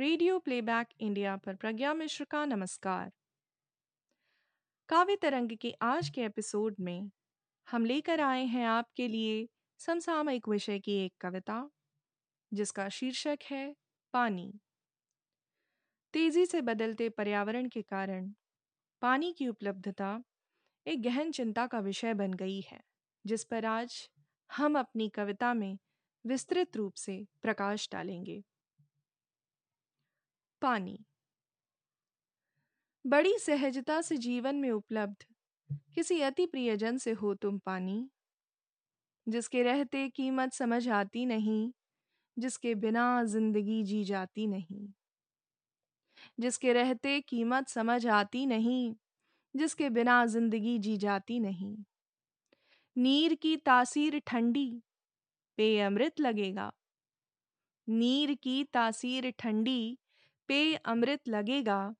Radio playback India पर प्रज्ञा मिश्र का नमस्कार। काव्य तरंग के आज के एपिसोड में हम लेकर आए हैं आपके लिए समसामयिक विषय की एक कविता, जिसका शीर्षक है पानी। तेज़ी से बदलते पर्यावरण के कारण पानी की उपलब्धता एक गहन चिंता का विषय बन गई है, जिस पर आज हम अपनी कविता में विस्तृत रूप से प्रकाश डालेंगे। पानी। बड़ी सहजता से जीवन में उपलब्ध किसी अति प्रियजन से हो तुम पानी, जिसके रहते कीमत समझ आती नहीं, जिसके बिना ज़िंदगी जी जाती नहीं, जिसके रहते कीमत समझ आती नहीं, जिसके बिना ज़िंदगी जी जाती नहीं। नीर की तासीर ठंडी पे अमृत लगेगा। नीर की तासीर ठंडी पे अमृत लगेगा,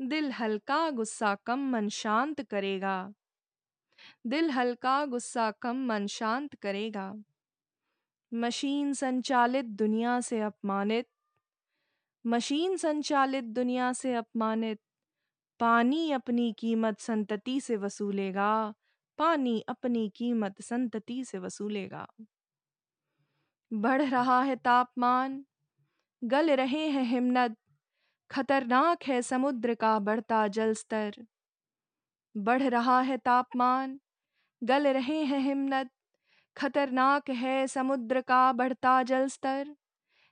दिल हल्का गुस्सा कम मन शांत करेगा। दिल हल्का गुस्सा कम मन शांत करेगा। मशीन संचालित दुनिया से अपमानित, मशीन संचालित दुनिया से अपमानित, पानी अपनी कीमत संतति से वसूलेगा, पानी अपनी कीमत संतति से वसूलेगा। बढ़ रहा है तापमान, गल रहे हैं हिमनद खतरनाक है समुद्र का बढ़ता जल स्तर। बढ़ रहा है तापमान, गल रहे हैं हिमनद खतरनाक है समुद्र का बढ़ता जल स्तर।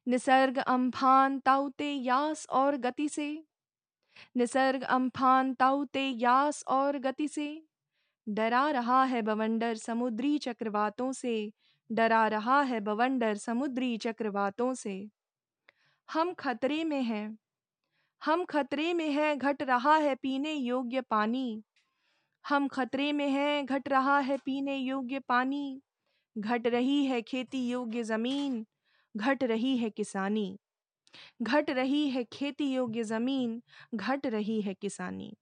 निसर्ग अम्फान ताउते यास और गति से। निसर्ग अम्फान ताउते यास और गति से। डरा रहा है बवंडर समुद्री चक्रवातों से। डरा रहा है बवंडर समुद्री चक्रवातों से। हम खतरे में हैं। हम खतरे में हैं, घट रहा है पीने योग्य पानी। हम खतरे में हैं, घट रहा है पीने योग्य पानी। घट रही है खेती योग्य ज़मीन, घट रही है किसानी। घट रही है खेती योग्य ज़मीन, घट रही है किसानी।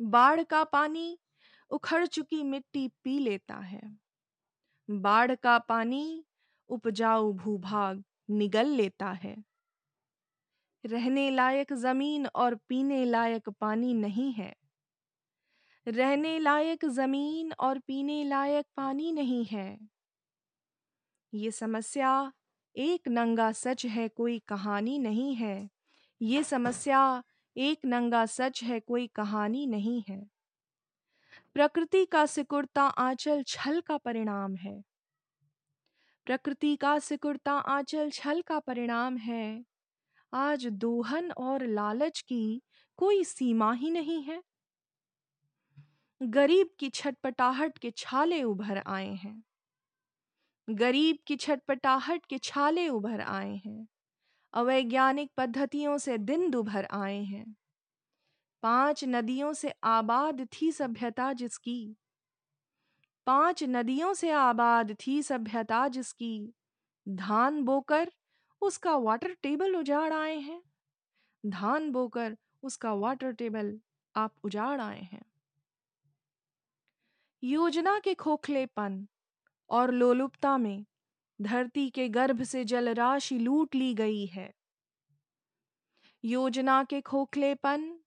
बाढ़ का पानी उखड़ चुकी मिट्टी पी लेता है। बाढ़ का पानी उपजाऊ भूभाग निगल लेता है। रहने लायक ज़मीन और पीने लायक पानी नहीं है। रहने लायक ज़मीन और पीने लायक पानी नहीं है। ये समस्या एक नंगा सच है, कोई कहानी नहीं है। ये समस्या एक नंगा सच है, कोई कहानी नहीं है। प्रकृति का सिकुड़ता आंचल छल का परिणाम है। प्रकृति का सिकुड़ता आंचल छल का परिणाम है। आज दोहन और लालच की कोई सीमा ही नहीं है। गरीब की छटपटाहट के छाले उभर आए हैं। गरीब की छटपटाहट के छाले उभर आए हैं। अवैज्ञानिक पद्धतियों से दिन दुभर आए हैं। पाँच नदियों से आबाद थी सभ्यता जिसकी। पाँच नदियों से आबाद थी सभ्यता जिसकी। धान बोकर उसका वाटर टेबल उजाड़ आए हैं। धान बोकर उसका वाटर टेबल आप उजाड़ आए हैं। योजना के खोखलेपन और लोलुपता में धरती के गर्भ से जल राशि लूट ली गई है। योजना के खोखलेपन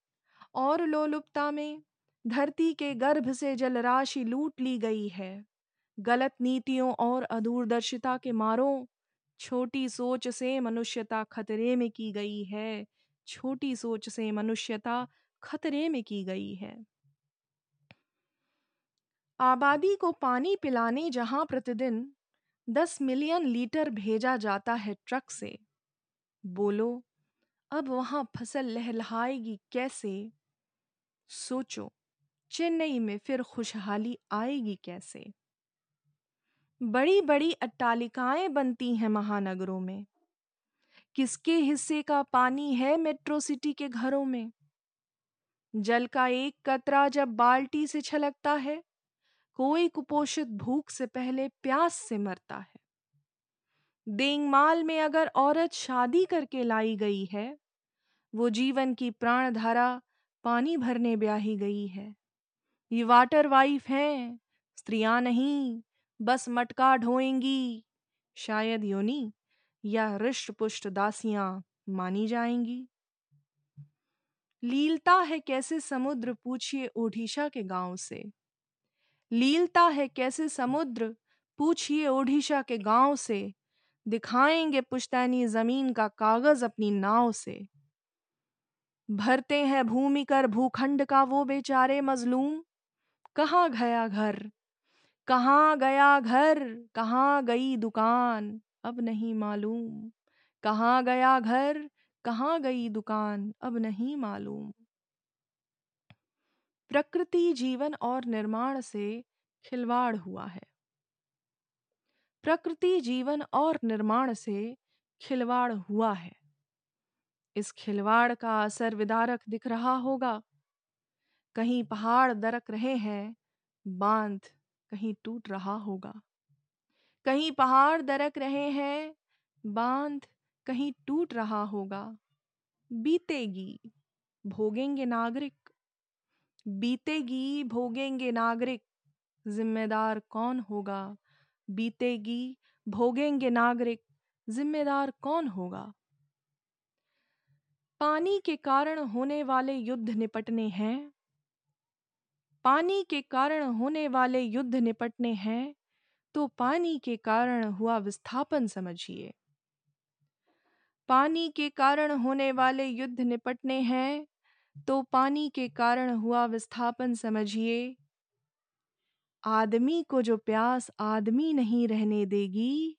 और लोलुपता में धरती के गर्भ से जल राशि लूट ली गई है। गलत नीतियों और अदूरदर्शिता के मारों छोटी सोच से मनुष्यता खतरे में की गई है। छोटी सोच से मनुष्यता खतरे में की गई है। आबादी को पानी पिलाने जहाँ प्रतिदिन दस मिलियन लीटर भेजा जाता है ट्रक से, बोलो, अब वहाँ फ़सल लहलहाएगी कैसे? सोचो, चेन्नई में फिर खुशहाली आएगी कैसे? बड़ी बड़ी अट्टालिकाएँ बनती हैं महानगरों में। किसके हिस्से का पानी है मेट्रो सिटी के घरों में? जल का एक कतरा जब बाल्टी से छलकता है, कोई कुपोषित भूख से पहले प्यास से मरता है। देंगमाल में अगर औरत शादी करके लाई गई है, वो जीवन की प्राणधारा पानी भरने ब्याही गई है। ये वाटर वाइफ हैं, स्त्रियाँ नहीं बस मटका ढोएँगी। शायद योनी या हृष्ट पुष्ट दासियाँ मानी जाएँगी। लीलता है कैसे समुद्र पूछिए ओडिशा के गाँव से। लीलता है कैसे समुद्र पूछिए ओडिशा के गाँव से। दिखाएँगे पुश्तैनी ज़मीन का कागज़ अपनी नाव से। भरते हैं भूमि कर भूखंड का वो बेचारे मजलूम। कहाँ गया घर? कहाँ गया घर, कहाँ गई दुकान, अब नहीं मालूम। कहाँ गया घर, कहाँ गई दुकान, अब नहीं मालूम। प्रकृति जीवन और निर्माण से खिलवाड़ हुआ है। प्रकृति जीवन और निर्माण से खिलवाड़ हुआ है। इस खिलवाड़ का असर विदारक दिख रहा होगा। कहीं पहाड़ दरक रहे हैं, बाँध कहीं टूट रहा होगा। कहीं पहाड़ दरक रहे हैं, बाँध कहीं टूट रहा होगा। बीतेगी, भोगेंगे नागरिक। बीतेगी, भोगेंगे नागरिक। जिम्मेदार कौन होगा? बीतेगी, भोगेंगे नागरिक। जिम्मेदार कौन होगा? पानी के कारण होने वाले युद्ध निपटने हैं। पानी के कारण होने वाले युद्ध निपटने हैं तो पानी के कारण हुआ विस्थापन समझिए। पानी के कारण होने वाले युद्ध निपटने हैं तो पानी के कारण हुआ विस्थापन समझिए। आदमी को जो प्यास आदमी नहीं रहने देगी,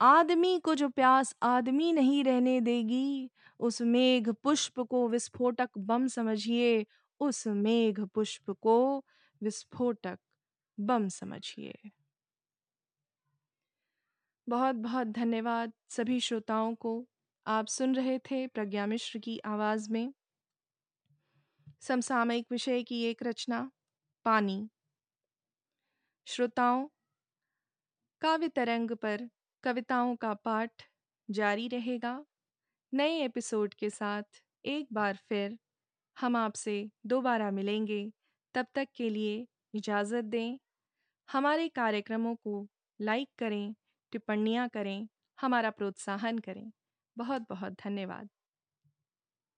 आदमी को जो प्यास आदमी नहीं रहने देगी, उस मेघ पुष्प को विस्फोटक बम समझिए उस मेघ पुष्प को विस्फोटक बम समझिए। बहुत बहुत धन्यवाद सभी श्रोताओं को। आप सुन रहे थे प्रज्ञा मिश्र की आवाज़ में। समसामयिक विषय की एक रचना, पानी। श्रोताओं, काव्य तरंग पर कविताओं का पाठ जारी रहेगा। नए एपिसोड के साथ एक बार फिर हम आपसे दोबारा मिलेंगे। तब तक के लिए इजाज़त दें। हमारे कार्यक्रमों को लाइक करें, टिप्पणियाँ करें, हमारा प्रोत्साहन करें। बहुत बहुत धन्यवाद।